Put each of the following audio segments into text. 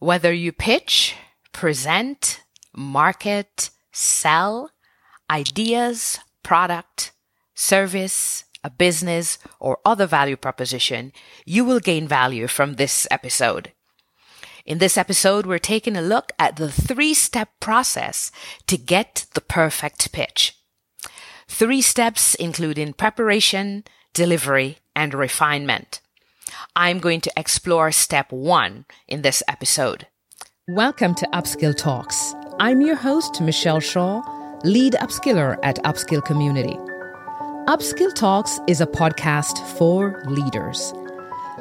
Whether you pitch, present, market, sell, ideas, product, service, a business, or other value proposition, you will gain value from this episode. In this episode, we're taking a look at the three step process to get the perfect pitch. Three steps including preparation, delivery, and refinement. I'm going to explore step one in this episode. Welcome to Upskill Talks. I'm your host, Michelle Shah, lead upskiller at Upskill Community. Upskill Talks is a podcast for leaders.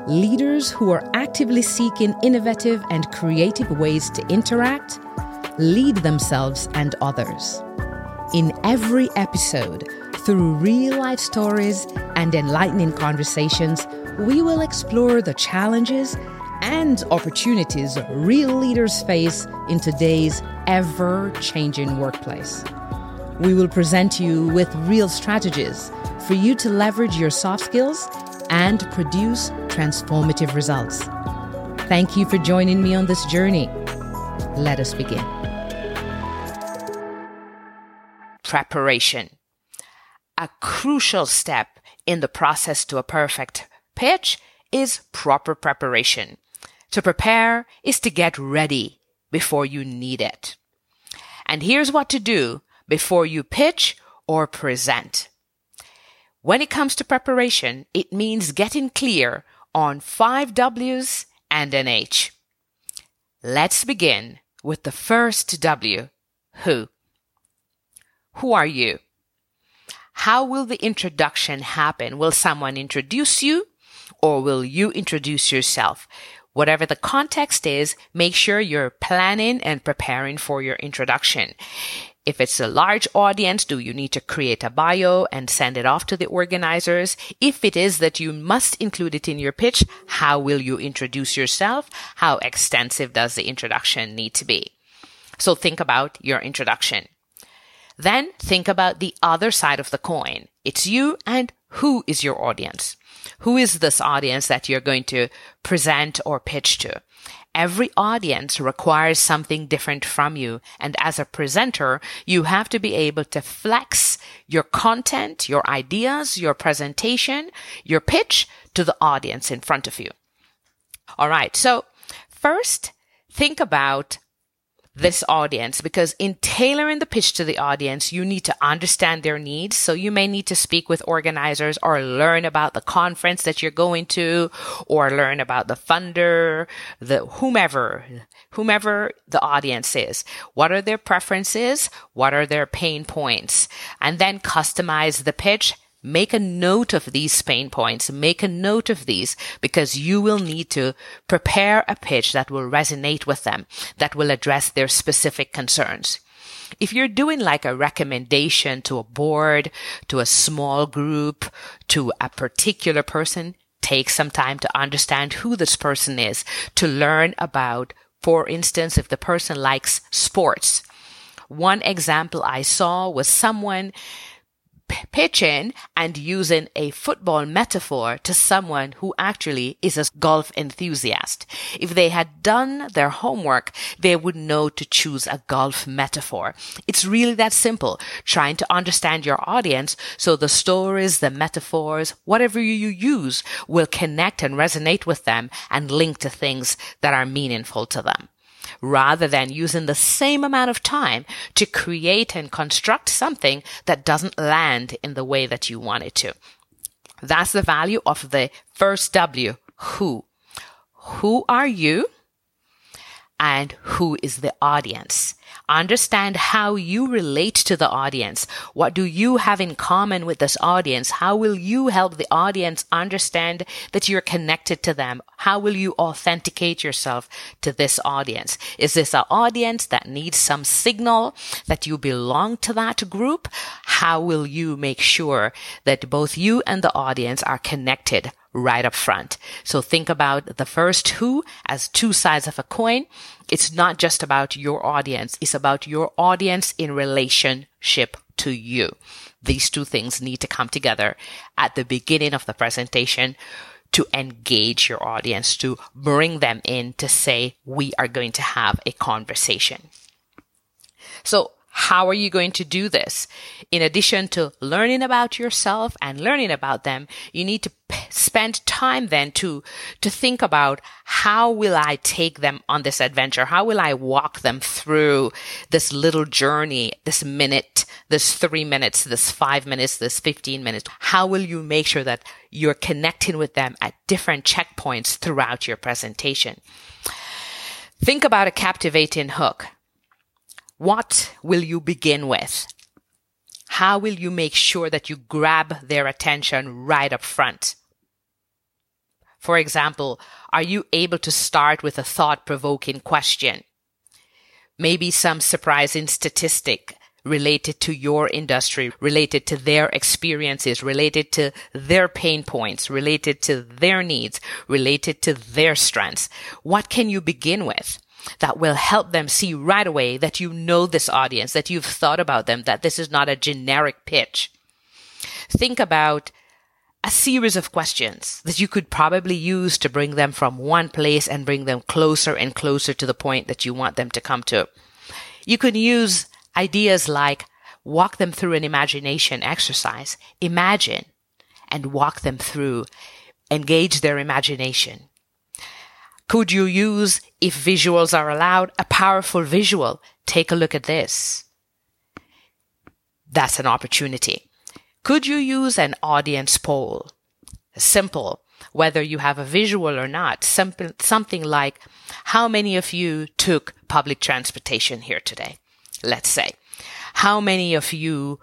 Leaders who are actively seeking innovative and creative ways to interact, lead themselves and others. In every episode, through real life stories and enlightening conversations, we will explore the challenges and opportunities real leaders face in today's ever changing workplace. We will present you with real strategies for you to leverage your soft skills and produce transformative results. Thank you for joining me on this journey. Let us begin. Preparation. A crucial step in the process to a perfect pitch is proper preparation. To prepare is to get ready before you need it. And here's what to do before you pitch or present. When it comes to preparation, it means getting clear on five W's and an H. Let's begin with the first W, who. Who are you? How will the introduction happen? Will someone introduce you or will you introduce yourself? Whatever the context is, make sure you're planning and preparing for your introduction. If it's a large audience, do you need to create a bio and send it off to the organizers? If it is that you must include it in your pitch, how will you introduce yourself? How extensive does the introduction need to be? So think about your introduction. Then think about the other side of the coin. It's you and who is your audience? Who is this audience that you're going to present or pitch to? Every audience requires something different from you. And as a presenter, you have to be able to flex your content, your ideas, your presentation, your pitch to the audience in front of you. All right. So first, think about this audience because in tailoring the pitch to the audience, you need to understand their needs. So you may need to speak with organizers or learn about the conference that you're going to or learn about the funder, the whomever, whomever the audience is. What are their preferences? What are their pain points? And then customize the pitch Make a note of these pain points. Make a note of these because you will need to prepare a pitch that will resonate with them, that will address their specific concerns. If you're doing like a recommendation to a board, to a small group, to a particular person, take some time to understand who this person is, to learn about, for instance, if the person likes sports. One example I saw was someone pitching and using a football metaphor to someone who actually is a golf enthusiast. If they had done their homework, they would know to choose a golf metaphor. It's really that simple, trying to understand your audience so the stories, the metaphors, whatever you use will connect and resonate with them and link to things that are meaningful to them rather than using the same amount of time to create and construct something that doesn't land in the way that you want it to. That's the value of the first W, who. Who are you? And who is the audience? Understand how you relate to the audience. What do you have in common with this audience? How will you help the audience understand that you're connected to them? How will you authenticate yourself to this audience? Is this an audience that needs some signal that you belong to that group? How will you make sure that both you and the audience are connected right up front. So think about the first who as two sides of a coin. It's not just about your audience. It's about your audience in relationship to you. These two things need to come together at the beginning of the presentation to engage your audience, to bring them in to say, we are going to have a conversation. So how are you going to do this? In addition to learning about yourself and learning about them, you need to p- spend time then to, to think about how will I take them on this adventure? How will I walk them through this little journey, this minute, this three minutes, this five minutes, this 15 minutes? How will you make sure that you're connecting with them at different checkpoints throughout your presentation? Think about a captivating hook. What will you begin with? How will you make sure that you grab their attention right up front? For example, are you able to start with a thought provoking question? Maybe some surprising statistic related to your industry, related to their experiences, related to their pain points, related to their needs, related to their strengths. What can you begin with? That will help them see right away that you know this audience, that you've thought about them, that this is not a generic pitch. Think about a series of questions that you could probably use to bring them from one place and bring them closer and closer to the point that you want them to come to. You could use ideas like walk them through an imagination exercise. Imagine and walk them through. Engage their imagination. Could you use, if visuals are allowed, a powerful visual? Take a look at this. That's an opportunity. Could you use an audience poll? Simple, whether you have a visual or not, simple, something like, how many of you took public transportation here today? Let's say. How many of you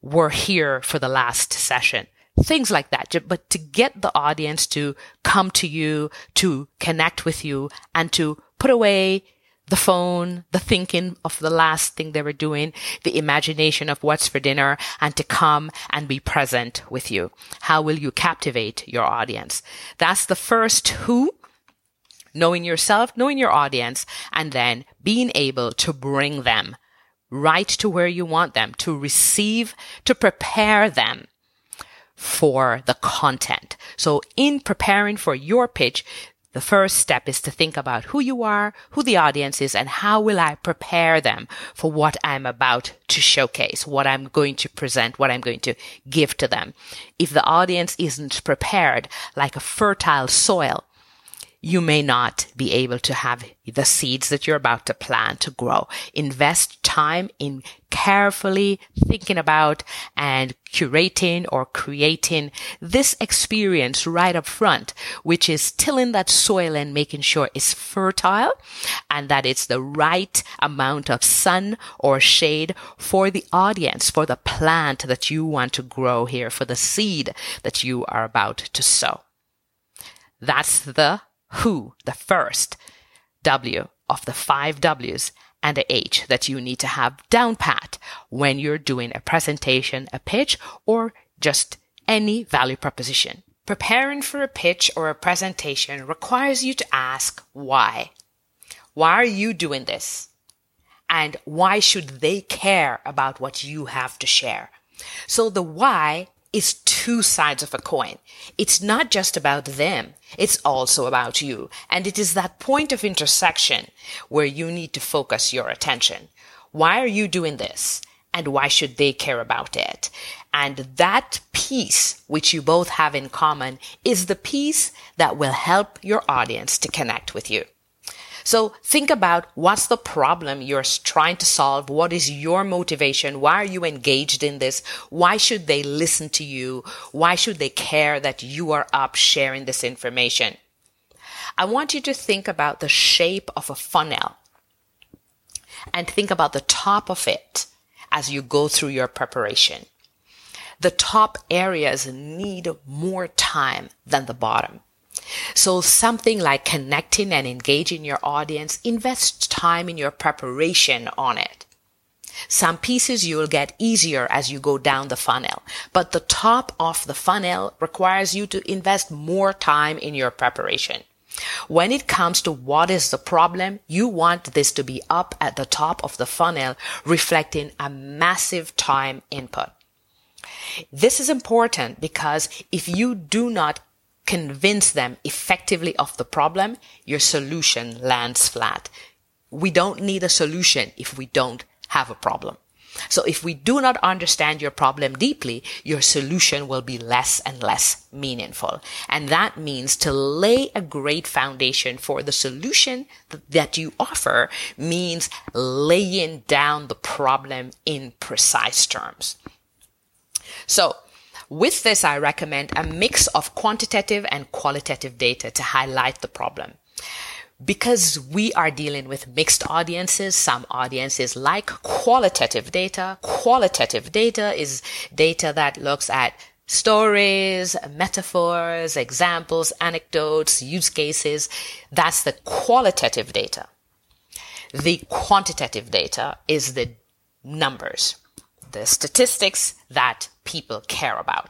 were here for the last session? Things like that. But to get the audience to come to you, to connect with you and to put away the phone, the thinking of the last thing they were doing, the imagination of what's for dinner and to come and be present with you. How will you captivate your audience? That's the first who knowing yourself, knowing your audience, and then being able to bring them right to where you want them, to receive, to prepare them for the content. So in preparing for your pitch, the first step is to think about who you are, who the audience is, and how will I prepare them for what I'm about to showcase, what I'm going to present, what I'm going to give to them. If the audience isn't prepared like a fertile soil, you may not be able to have the seeds that you're about to plant to grow. Invest time in carefully thinking about and curating or creating this experience right up front, which is tilling that soil and making sure it's fertile and that it's the right amount of sun or shade for the audience, for the plant that you want to grow here, for the seed that you are about to sow. That's the who, the first W of the five W's and the H that you need to have down pat when you're doing a presentation, a pitch, or just any value proposition. Preparing for a pitch or a presentation requires you to ask why. Why are you doing this? And why should they care about what you have to share? So the why is two sides of a coin. It's not just about them. It's also about you. And it is that point of intersection where you need to focus your attention. Why are you doing this? And why should they care about it? And that piece, which you both have in common, is the piece that will help your audience to connect with you. So think about what's the problem you're trying to solve? What is your motivation? Why are you engaged in this? Why should they listen to you? Why should they care that you are up sharing this information? I want you to think about the shape of a funnel and think about the top of it as you go through your preparation. The top areas need more time than the bottom. So something like connecting and engaging your audience, invest time in your preparation on it. Some pieces you will get easier as you go down the funnel, but the top of the funnel requires you to invest more time in your preparation. When it comes to what is the problem, you want this to be up at the top of the funnel, reflecting a massive time input. This is important because if you do not convince them effectively of the problem, your solution lands flat. We don't need a solution if we don't have a problem. So if we do not understand your problem deeply, your solution will be less and less meaningful. And that means to lay a great foundation for the solution that you offer means laying down the problem in precise terms. So with this, I recommend a mix of quantitative and qualitative data to highlight the problem because we are dealing with mixed audiences, some audiences like qualitative data. Qualitative data is data that looks at stories, metaphors, examples, anecdotes, use cases. That's the qualitative data. The quantitative data is the numbers, the statistics that people care about.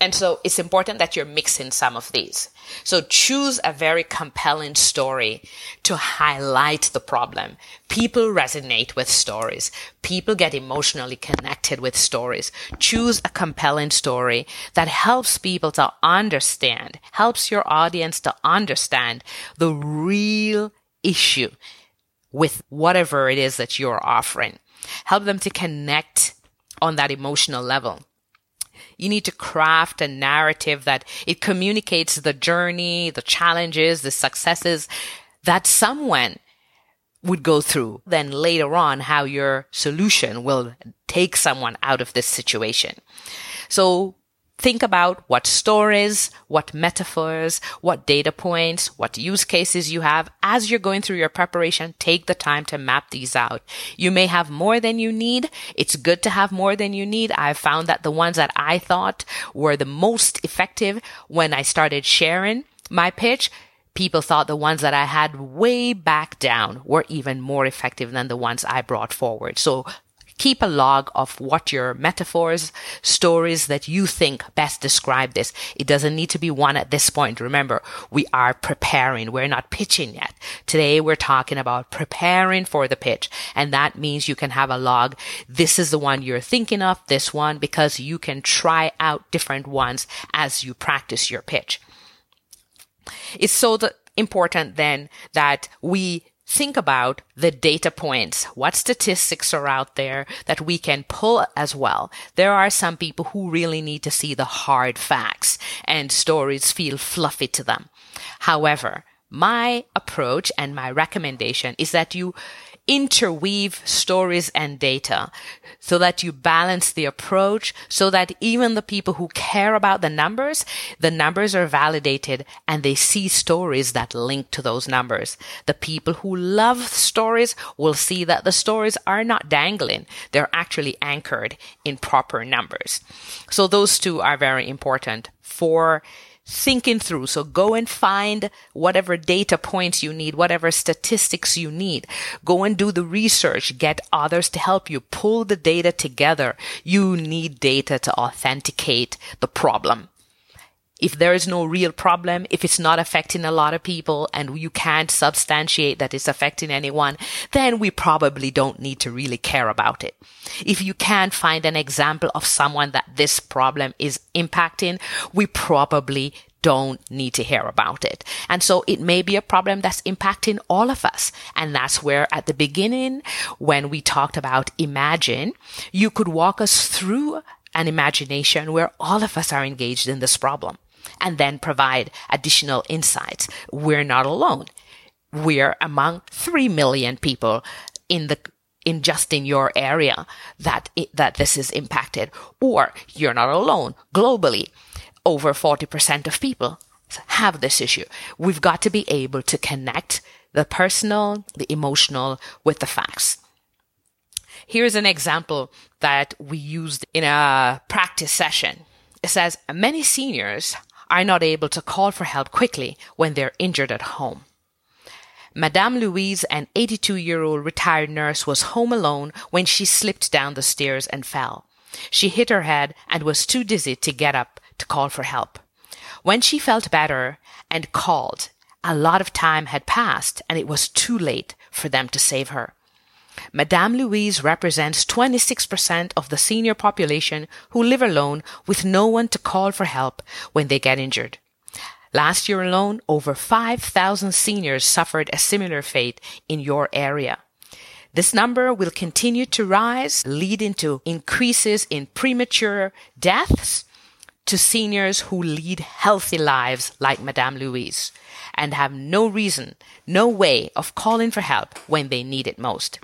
And so it's important that you're mixing some of these. So choose a very compelling story to highlight the problem. People resonate with stories. People get emotionally connected with stories. Choose a compelling story that helps people to understand, helps your audience to understand the real issue with whatever it is that you're offering. Help them to connect on that emotional level. You need to craft a narrative that it communicates the journey, the challenges, the successes that someone would go through. Then later on, how your solution will take someone out of this situation. So think about what stories, what metaphors, what data points, what use cases you have. As you're going through your preparation, take the time to map these out. You may have more than you need. It's good to have more than you need. I've found that the ones that I thought were the most effective when I started sharing my pitch people thought the ones that I had way back down were even more effective than the ones I brought forward. So Keep a log of what your metaphors, stories that you think best describe this. It doesn't need to be one at this point. Remember, we are preparing. We're not pitching yet. Today we're talking about preparing for the pitch. And that means you can have a log. This is the one you're thinking of, this one, because you can try out different ones as you practice your pitch. It's so important then that we think about the data points. What statistics are out there that we can pull as well? There are some people who really need to see the hard facts and stories feel fluffy to them. However, my approach and my recommendation is that you interweave stories and data so that you balance the approach so that even the people who care about the numbers, the numbers are validated and they see stories that link to those numbers. The people who love stories will see that the stories are not dangling. They're actually anchored in proper numbers. So those two are very important for thinking through. So go and find whatever data points you need, whatever statistics you need. Go and do the research. Get others to help you pull the data together. You need data to authenticate the problem if there is no real problem, if it's not affecting a lot of people and you can't substantiate that it's affecting anyone, then we probably don't need to really care about it. If you can't find an example of someone that this problem is impacting, we probably don't need to hear about it. And so it may be a problem that's impacting all of us. And that's where at the beginning, when we talked about imagine, you could walk us through an imagination where all of us are engaged in this problem and then provide additional insights. We're not alone. We're among 3 million people in the in just in your area that it, that this is impacted. Or you're not alone. Globally over 40% of people have this issue. We've got to be able to connect the personal the emotional with the facts. Here's an example that we used in a practice session. It says many seniors are not able to call for help quickly when they're injured at home. Madame Louise, an 82 year old retired nurse, was home alone when she slipped down the stairs and fell. She hit her head and was too dizzy to get up to call for help. When she felt better and called, a lot of time had passed and it was too late for them to save her. Madame Louise represents 26% of the senior population who live alone with no one to call for help when they get injured. Last year alone, over 5,000 seniors suffered a similar fate in your area. This number will continue to rise, leading to increases in premature deaths to seniors who lead healthy lives like Madame Louise and have no reason, no way of calling for help when they need it most.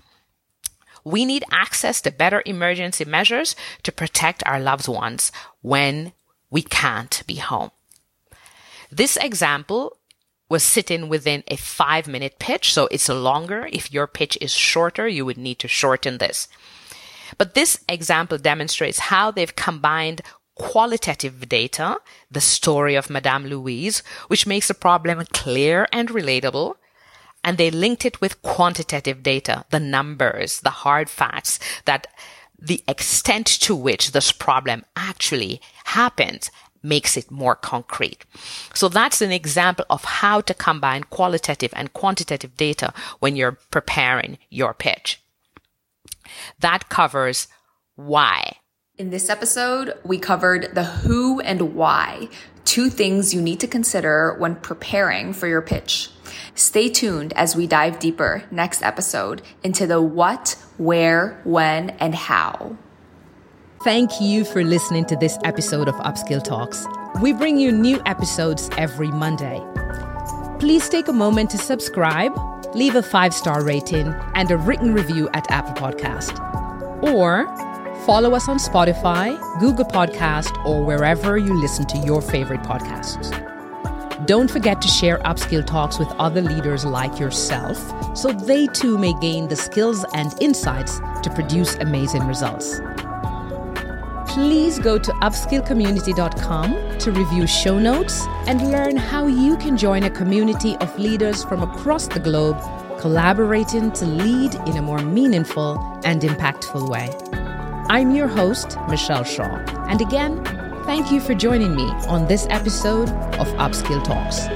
We need access to better emergency measures to protect our loved ones when we can't be home. This example was sitting within a five minute pitch, so it's longer. If your pitch is shorter, you would need to shorten this. But this example demonstrates how they've combined qualitative data, the story of Madame Louise, which makes the problem clear and relatable, and they linked it with quantitative data, the numbers, the hard facts that the extent to which this problem actually happens makes it more concrete. So that's an example of how to combine qualitative and quantitative data when you're preparing your pitch. That covers why. In this episode, we covered the who and why, two things you need to consider when preparing for your pitch. Stay tuned as we dive deeper next episode into the what, where, when, and how. Thank you for listening to this episode of Upskill Talks. We bring you new episodes every Monday. Please take a moment to subscribe, leave a five star rating, and a written review at Apple Podcast. Or follow us on Spotify, Google Podcast, or wherever you listen to your favorite podcasts. Don't forget to share Upskill Talks with other leaders like yourself so they too may gain the skills and insights to produce amazing results please go to upskillcommunity.com to review show notes and learn how you can join a community of leaders from across the globe collaborating to lead in a more meaningful and impactful way. I'm your host, Michelle Shah, and again, thank you for joining me on this episode of Upskill Talks.